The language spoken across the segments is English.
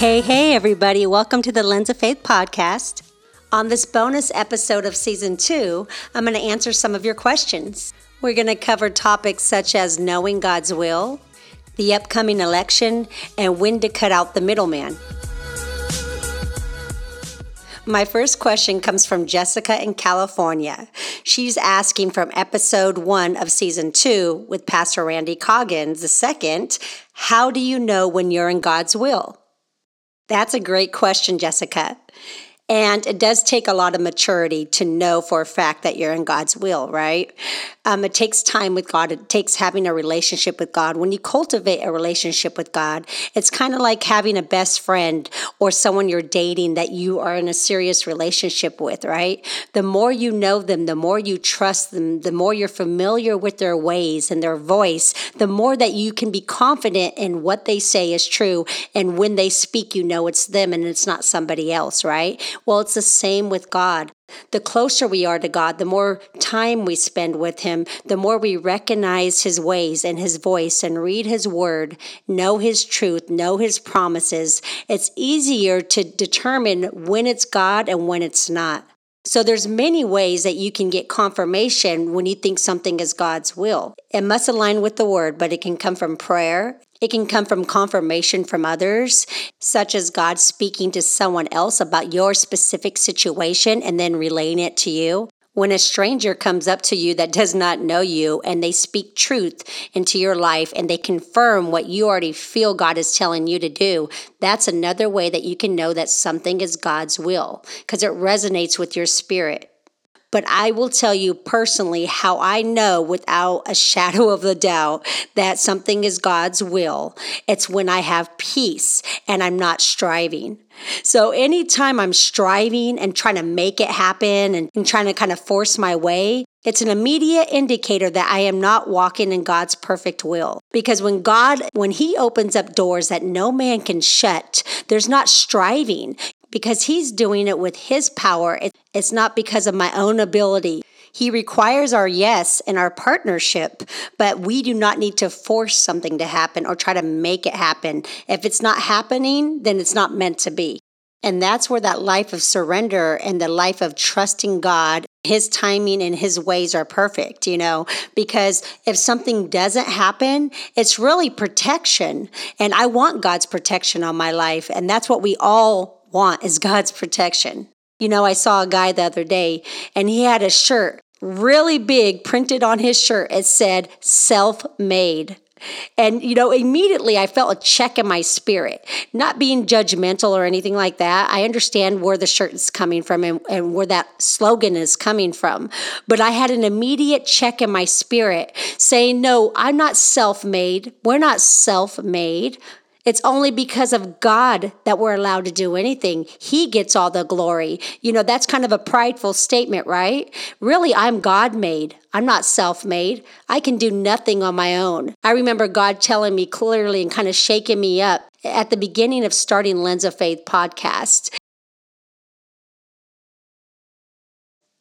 Hey, hey, everybody. Welcome to the Lens of Faith podcast. On this bonus episode of season two, I'm going to answer some of your questions. We're going to cover topics such as knowing God's will, the upcoming election, and when to cut out the middleman. My first question comes from Jessica in California. She's asking from episode one of season two with Pastor Randy Coggins, the second, how do you know when you're in God's will? That's a great question, Jessica. And it does take a lot of maturity to know for a fact that you're in God's will, right? Um, it takes time with God. It takes having a relationship with God. When you cultivate a relationship with God, it's kind of like having a best friend or someone you're dating that you are in a serious relationship with, right? The more you know them, the more you trust them, the more you're familiar with their ways and their voice, the more that you can be confident in what they say is true. And when they speak, you know it's them and it's not somebody else, right? Well, it's the same with God. The closer we are to God, the more time we spend with Him, the more we recognize His ways and His voice and read His word, know His truth, know His promises. It's easier to determine when it's God and when it's not. So there's many ways that you can get confirmation when you think something is God's will. It must align with the word, but it can come from prayer. It can come from confirmation from others, such as God speaking to someone else about your specific situation and then relaying it to you. When a stranger comes up to you that does not know you and they speak truth into your life and they confirm what you already feel God is telling you to do, that's another way that you can know that something is God's will because it resonates with your spirit. But I will tell you personally how I know without a shadow of a doubt that something is God's will. It's when I have peace and I'm not striving. So anytime I'm striving and trying to make it happen and, trying to kind of force my way, it's an immediate indicator that I am not walking in God's perfect will. Because when God, when He opens up doors that no man can shut, there's not striving because He's doing it with His power. It's not because of my own ability. He requires our yes and our partnership, but we do not need to force something to happen or try to make it happen. If it's not happening, then it's not meant to be. And that's where that life of surrender and the life of trusting God, His timing and His ways are perfect, you know, because if something doesn't happen, it's really protection. And I want God's protection on my life. And that's what we all want is God's protection. You know, I saw a guy the other day and he had a shirt really big printed on his shirt. It said self made. And, you know, immediately I felt a check in my spirit, not being judgmental or anything like that. I understand where the shirt is coming from and, and where that slogan is coming from. But I had an immediate check in my spirit saying, no, I'm not self made. We're not self made. It's only because of God that we're allowed to do anything. He gets all the glory. You know, that's kind of a prideful statement, right? Really, I'm God made. I'm not self made. I can do nothing on my own. I remember God telling me clearly and kind of shaking me up at the beginning of starting Lens of Faith podcast.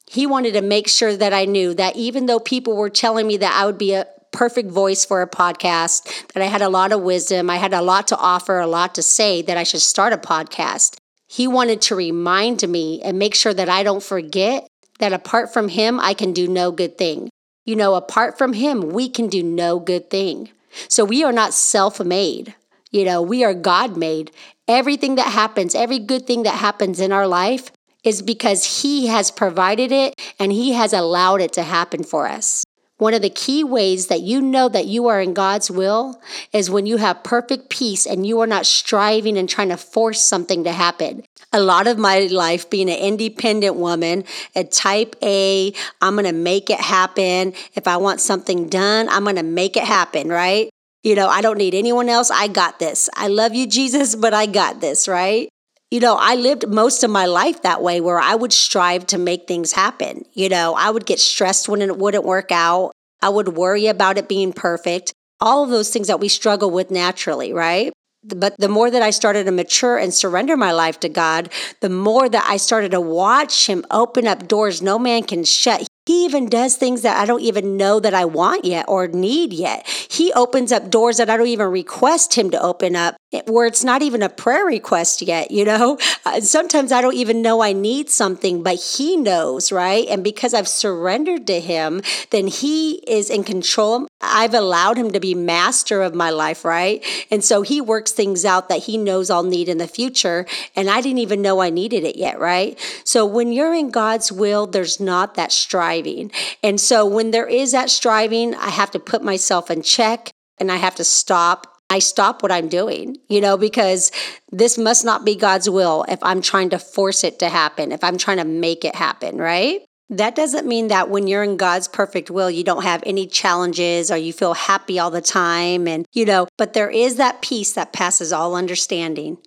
He wanted to make sure that I knew that even though people were telling me that I would be a perfect voice for a podcast, that I had a lot of wisdom, I had a lot to offer, a lot to say, that I should start a podcast. He wanted to remind me and make sure that I don't forget that apart from Him, I can do no good thing. You know, apart from Him, we can do no good thing. So we are not self made. You know, we are God made. Everything that happens, every good thing that happens in our life is because He has provided it and He has allowed it to happen for us. One of the key ways that you know that you are in God's will is when you have perfect peace and you are not striving and trying to force something to happen. A lot of my life being an independent woman, a type A, I'm going to make it happen. If I want something done, I'm going to make it happen, right? You know, I don't need anyone else. I got this. I love you, Jesus, but I got this, right? You know, I lived most of my life that way where I would strive to make things happen. You know, I would get stressed when it wouldn't work out. I would worry about it being perfect. All of those things that we struggle with naturally, right? But the more that I started to mature and surrender my life to God, the more that I started to watch Him open up doors no man can shut. He even does things that I don't even know that I want yet or need yet. He opens up doors that I don't even request Him to open up where it's not even a prayer request yet, you know? Uh, sometimes I don't even know I need something, but He knows, right? And because I've surrendered to Him, then He is in control. I've allowed Him to be master of my life, right? And so He works things out that He knows I'll need in the future. And I didn't even know I needed it yet, right? So when you're in God's will, there's not that striving. And so when there is that striving, I have to put myself in check and I have to stop I stop what I'm doing, you know, because this must not be God's will if I'm trying to force it to happen, if I'm trying to make it happen, right? That doesn't mean that when you're in God's perfect will, you don't have any challenges or you feel happy all the time. And, you know, but there is that peace that passes all understanding.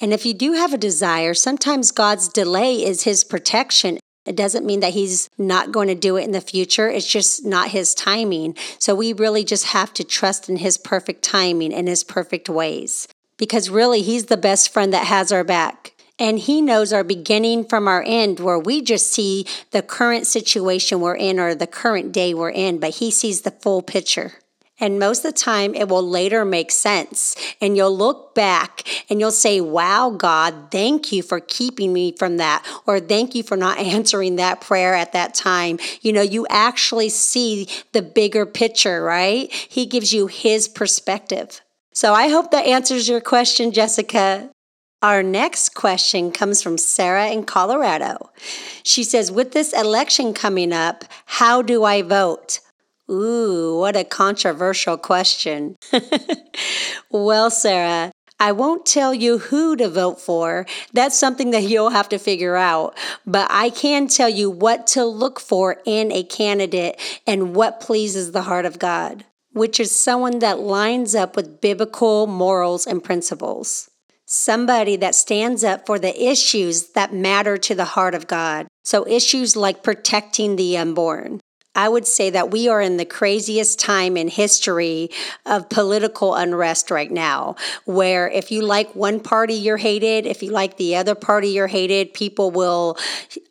And if you do have a desire, sometimes God's delay is his protection it doesn't mean that he's not going to do it in the future. It's just not his timing. So we really just have to trust in his perfect timing and his perfect ways. Because really, he's the best friend that has our back. And he knows our beginning from our end, where we just see the current situation we're in or the current day we're in, but he sees the full picture. And most of the time, it will later make sense. And you'll look back and you'll say, Wow, God, thank you for keeping me from that. Or thank you for not answering that prayer at that time. You know, you actually see the bigger picture, right? He gives you his perspective. So I hope that answers your question, Jessica. Our next question comes from Sarah in Colorado. She says, With this election coming up, how do I vote? Ooh, what a controversial question. well, Sarah, I won't tell you who to vote for. That's something that you'll have to figure out. But I can tell you what to look for in a candidate and what pleases the heart of God, which is someone that lines up with biblical morals and principles. Somebody that stands up for the issues that matter to the heart of God. So, issues like protecting the unborn, I would say that we are in the craziest time in history of political unrest right now, where if you like one party, you're hated. If you like the other party, you're hated. People will,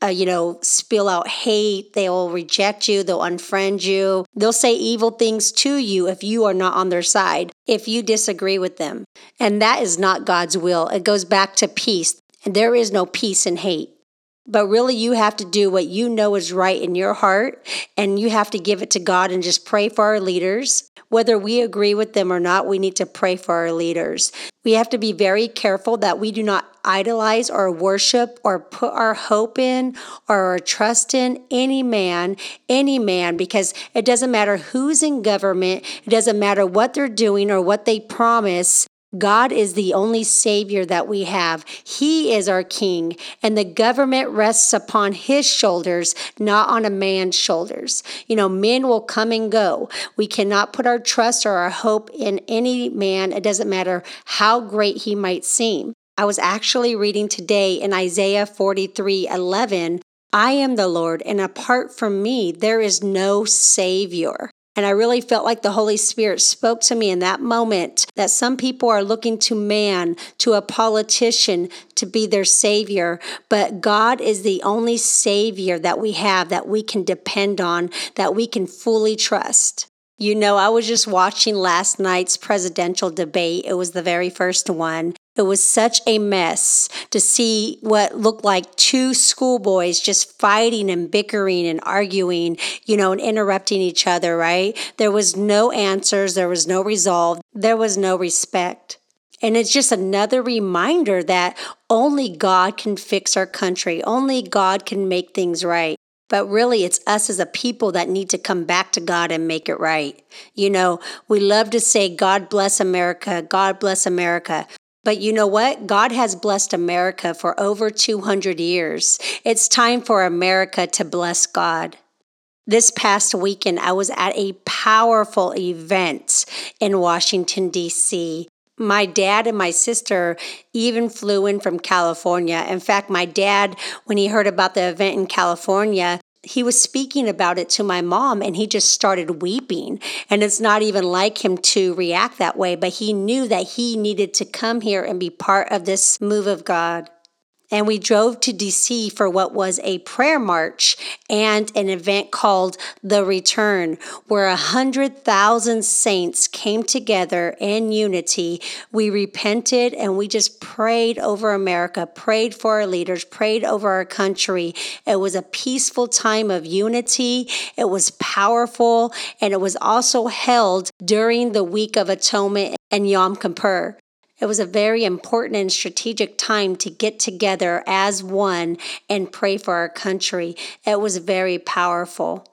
uh, you know, spill out hate. They'll reject you. They'll unfriend you. They'll say evil things to you if you are not on their side, if you disagree with them. And that is not God's will. It goes back to peace. And there is no peace in hate. But really, you have to do what you know is right in your heart, and you have to give it to God and just pray for our leaders. Whether we agree with them or not, we need to pray for our leaders. We have to be very careful that we do not idolize or worship or put our hope in or our trust in any man, any man, because it doesn't matter who's in government, it doesn't matter what they're doing or what they promise. God is the only Savior that we have. He is our King, and the government rests upon His shoulders, not on a man's shoulders. You know, men will come and go. We cannot put our trust or our hope in any man. It doesn't matter how great he might seem. I was actually reading today in Isaiah 43 11. I am the Lord, and apart from me, there is no Savior. And I really felt like the Holy Spirit spoke to me in that moment that some people are looking to man, to a politician to be their savior, but God is the only savior that we have that we can depend on, that we can fully trust. You know, I was just watching last night's presidential debate. It was the very first one. It was such a mess to see what looked like two schoolboys just fighting and bickering and arguing, you know, and interrupting each other, right? There was no answers, there was no resolve, there was no respect. And it's just another reminder that only God can fix our country, only God can make things right. But really, it's us as a people that need to come back to God and make it right. You know, we love to say, God bless America, God bless America. But you know what? God has blessed America for over 200 years. It's time for America to bless God. This past weekend, I was at a powerful event in Washington, D.C. My dad and my sister even flew in from California. In fact, my dad, when he heard about the event in California, he was speaking about it to my mom and he just started weeping. And it's not even like him to react that way, but he knew that he needed to come here and be part of this move of God. And we drove to DC for what was a prayer march and an event called The Return, where a hundred thousand saints came together in unity. We repented and we just prayed over America, prayed for our leaders, prayed over our country. It was a peaceful time of unity. It was powerful, and it was also held during the Week of Atonement and Yom Kippur. It was a very important and strategic time to get together as one and pray for our country. It was very powerful.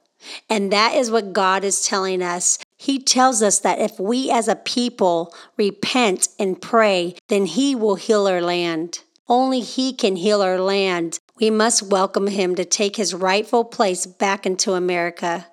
And that is what God is telling us. He tells us that if we as a people repent and pray, then He will heal our land. Only He can heal our land. We must welcome Him to take His rightful place back into America.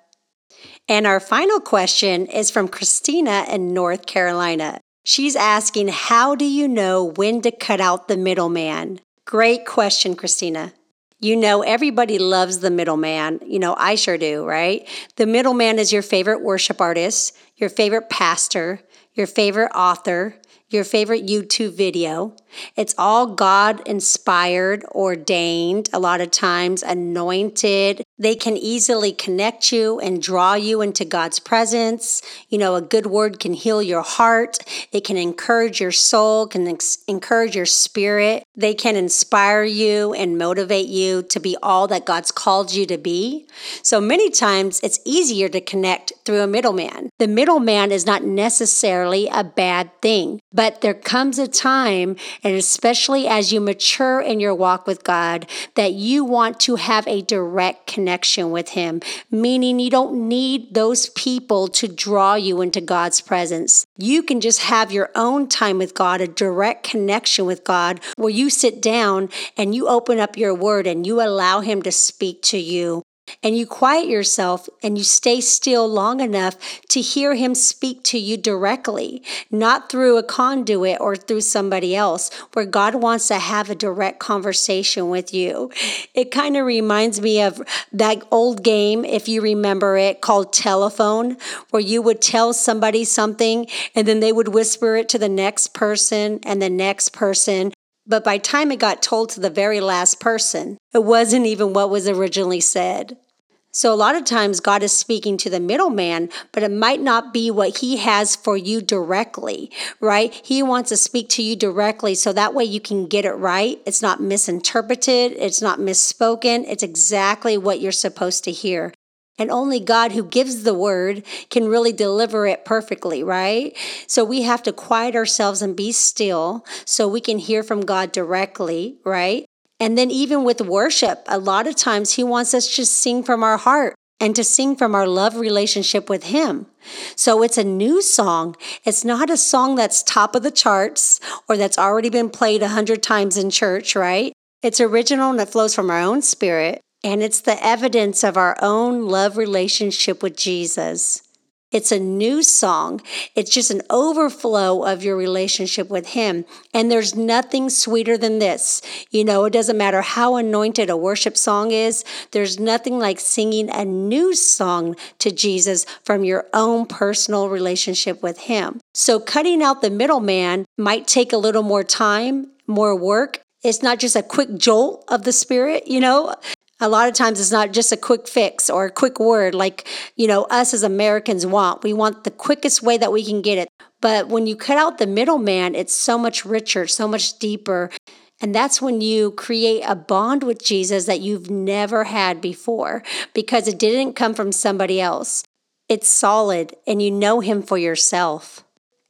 And our final question is from Christina in North Carolina. She's asking, How do you know when to cut out the middleman? Great question, Christina. You know, everybody loves the middleman. You know, I sure do, right? The middleman is your favorite worship artist, your favorite pastor, your favorite author, your favorite YouTube video. It's all God inspired, ordained, a lot of times anointed. They can easily connect you and draw you into God's presence. You know, a good word can heal your heart. It can encourage your soul, can ex- encourage your spirit. They can inspire you and motivate you to be all that God's called you to be. So many times it's easier to connect through a middleman. The middleman is not necessarily a bad thing, but there comes a time and especially as you mature in your walk with God, that you want to have a direct connection with Him, meaning you don't need those people to draw you into God's presence. You can just have your own time with God, a direct connection with God, where you sit down and you open up your word and you allow Him to speak to you and you quiet yourself and you stay still long enough to hear him speak to you directly, not through a conduit or through somebody else, where God wants to have a direct conversation with you. It kind of reminds me of that old game, if you remember it, called telephone, where you would tell somebody something and then they would whisper it to the next person and the next person but by time it got told to the very last person, it wasn't even what was originally said. So a lot of times God is speaking to the middleman, but it might not be what he has for you directly, right? He wants to speak to you directly so that way you can get it right. It's not misinterpreted, it's not misspoken, it's exactly what you're supposed to hear. And only God, who gives the word, can really deliver it perfectly, right? So we have to quiet ourselves and be still so we can hear from God directly, right? And then, even with worship, a lot of times He wants us to sing from our heart and to sing from our love relationship with Him. So it's a new song. It's not a song that's top of the charts or that's already been played a hundred times in church, right? It's original and it flows from our own spirit. And it's the evidence of our own love relationship with Jesus. It's a new song. It's just an overflow of your relationship with Him. And there's nothing sweeter than this. You know, it doesn't matter how anointed a worship song is, there's nothing like singing a new song to Jesus from your own personal relationship with Him. So, cutting out the middleman might take a little more time, more work. It's not just a quick jolt of the Spirit, you know a lot of times it's not just a quick fix or a quick word. Like you know us as americans want we want the quickest way that we can get it. But when you cut out the middleman it's so much richer so much deeper. And that's when you create a bond with jesus that you've never had before because it didn't come from somebody else. It's solid and you know him for yourself.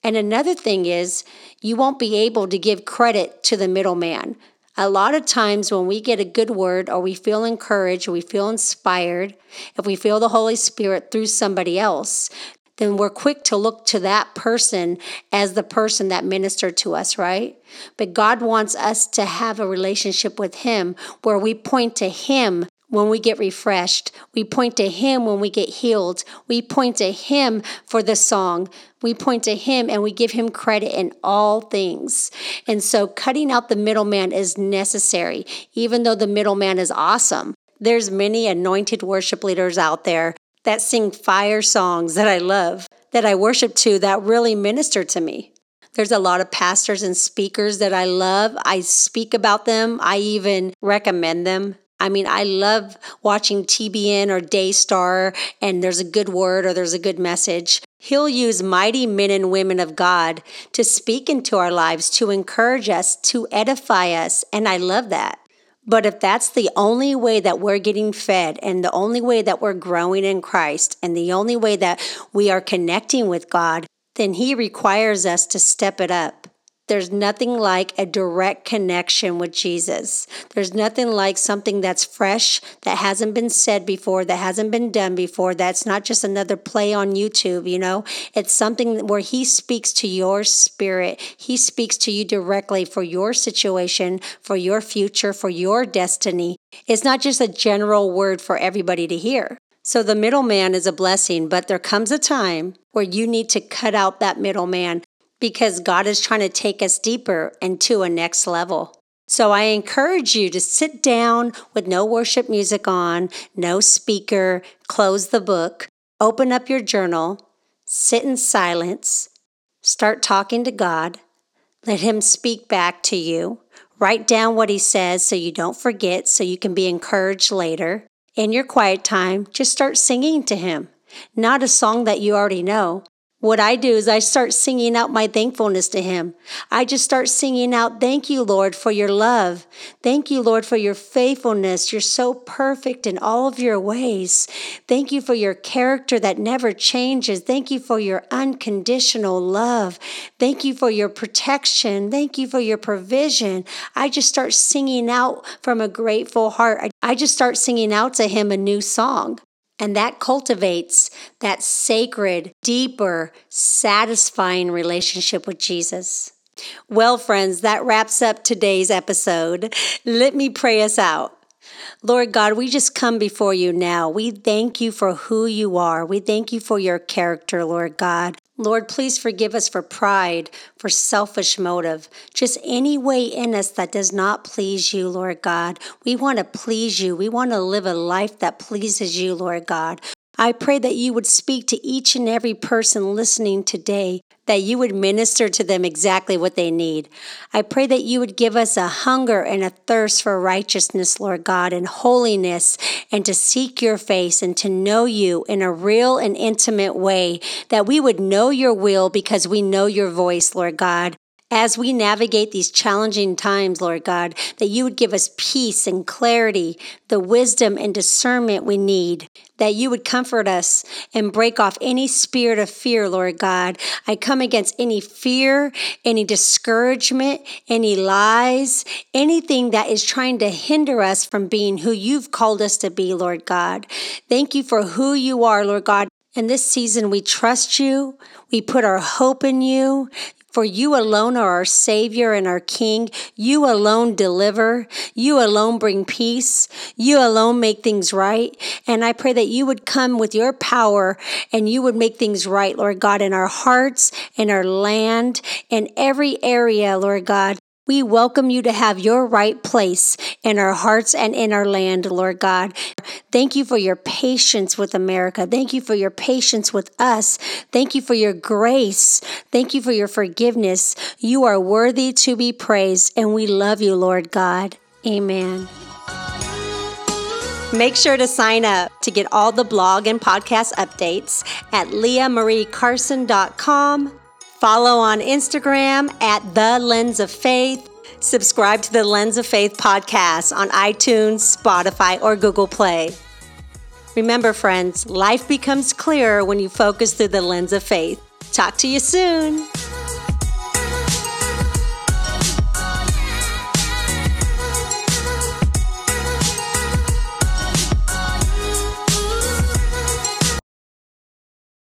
And another thing is you won't be able to give credit to the middleman a lot of times when we get a good word or we feel encouraged, we feel inspired, if we feel the Holy Spirit through somebody else, then we're quick to look to that person as the person that ministered to us, right? But God wants us to have a relationship with Him where we point to Him when we get refreshed. We point to Him when we get healed. We point to Him for the song. We point to Him and we give Him credit in all things. And so cutting out the middleman is necessary, even though the middleman is awesome. There's many anointed worship leaders out there that sing fire songs that I love, that I worship to, that really minister to me. There's a lot of pastors and speakers that I love. I speak about them, I even recommend them. I mean, I love watching TBN or Daystar, and there's a good word or there's a good message. He'll use mighty men and women of God to speak into our lives, to encourage us, to edify us. And I love that. But if that's the only way that we're getting fed and the only way that we're growing in Christ and the only way that we are connecting with God, then He requires us to step it up. There's nothing like a direct connection with Jesus. There's nothing like something that's fresh, that hasn't been said before, that hasn't been done before, that's not just another play on YouTube, you know? It's something where He speaks to your spirit. He speaks to you directly for your situation, for your future, for your destiny. It's not just a general word for everybody to hear. So the middleman is a blessing, but there comes a time where you need to cut out that middleman because God is trying to take us deeper into a next level. So I encourage you to sit down with no worship music on, no speaker, close the book, open up your journal, sit in silence, start talking to God, let Him speak back to you. Write down what He says so you don't forget, so you can be encouraged later. In your quiet time, just start singing to Him. Not a song that you already know, what I do is I start singing out my thankfulness to Him. I just start singing out, Thank you, Lord, for your love. Thank you, Lord, for your faithfulness. You're so perfect in all of your ways. Thank you for your character that never changes. Thank you for your unconditional love. Thank you for your protection. Thank you for your provision. I just start singing out from a grateful heart. I just start singing out to Him a new song. And that cultivates that sacred, deeper, satisfying relationship with Jesus. Well, friends, that wraps up today's episode. Let me pray us out. Lord God, we just come before you now. We thank you for who you are. We thank you for your character, Lord God. Lord, please forgive us for pride, for selfish motive, just any way in us that does not please you, Lord God. We want to please you. We want to live a life that pleases you, Lord God. I pray that you would speak to each and every person listening today, that you would minister to them exactly what they need. I pray that you would give us a hunger and a thirst for righteousness, Lord God, and holiness, and to seek your face and to know you in a real and intimate way, that we would know your will because we know your voice, Lord God as we navigate these challenging times, Lord God, that you would give us peace and clarity, the wisdom and discernment we need, that you would comfort us and break off any spirit of fear, Lord God. I come against any fear, any discouragement, any lies, anything that is trying to hinder us from being who you've called us to be, Lord God. Thank you for who you are, Lord God. In this season, we trust you. We put our hope in you. For you alone are our Savior and our King. You alone deliver. You alone bring peace. You alone make things right. And I pray that you would come with your power and you would make things right, Lord God, in our hearts, in our land, in every area, Lord God. We welcome you to have your right place in our hearts and in our land, Lord God. Thank you for your patience with America. Thank you for your patience with us. Thank you for your grace. Thank you for your forgiveness. You are worthy to be praised, and we love you, Lord God. Amen. Make sure to sign up to get all the blog and podcast updates at leahmariecarson.com Follow on Instagram at The Lens of Faith. Subscribe to the Lens of Faith podcast on iTunes, Spotify, or Google Play. Remember, friends, life becomes clearer when you focus through the lens of faith. Talk to you soon.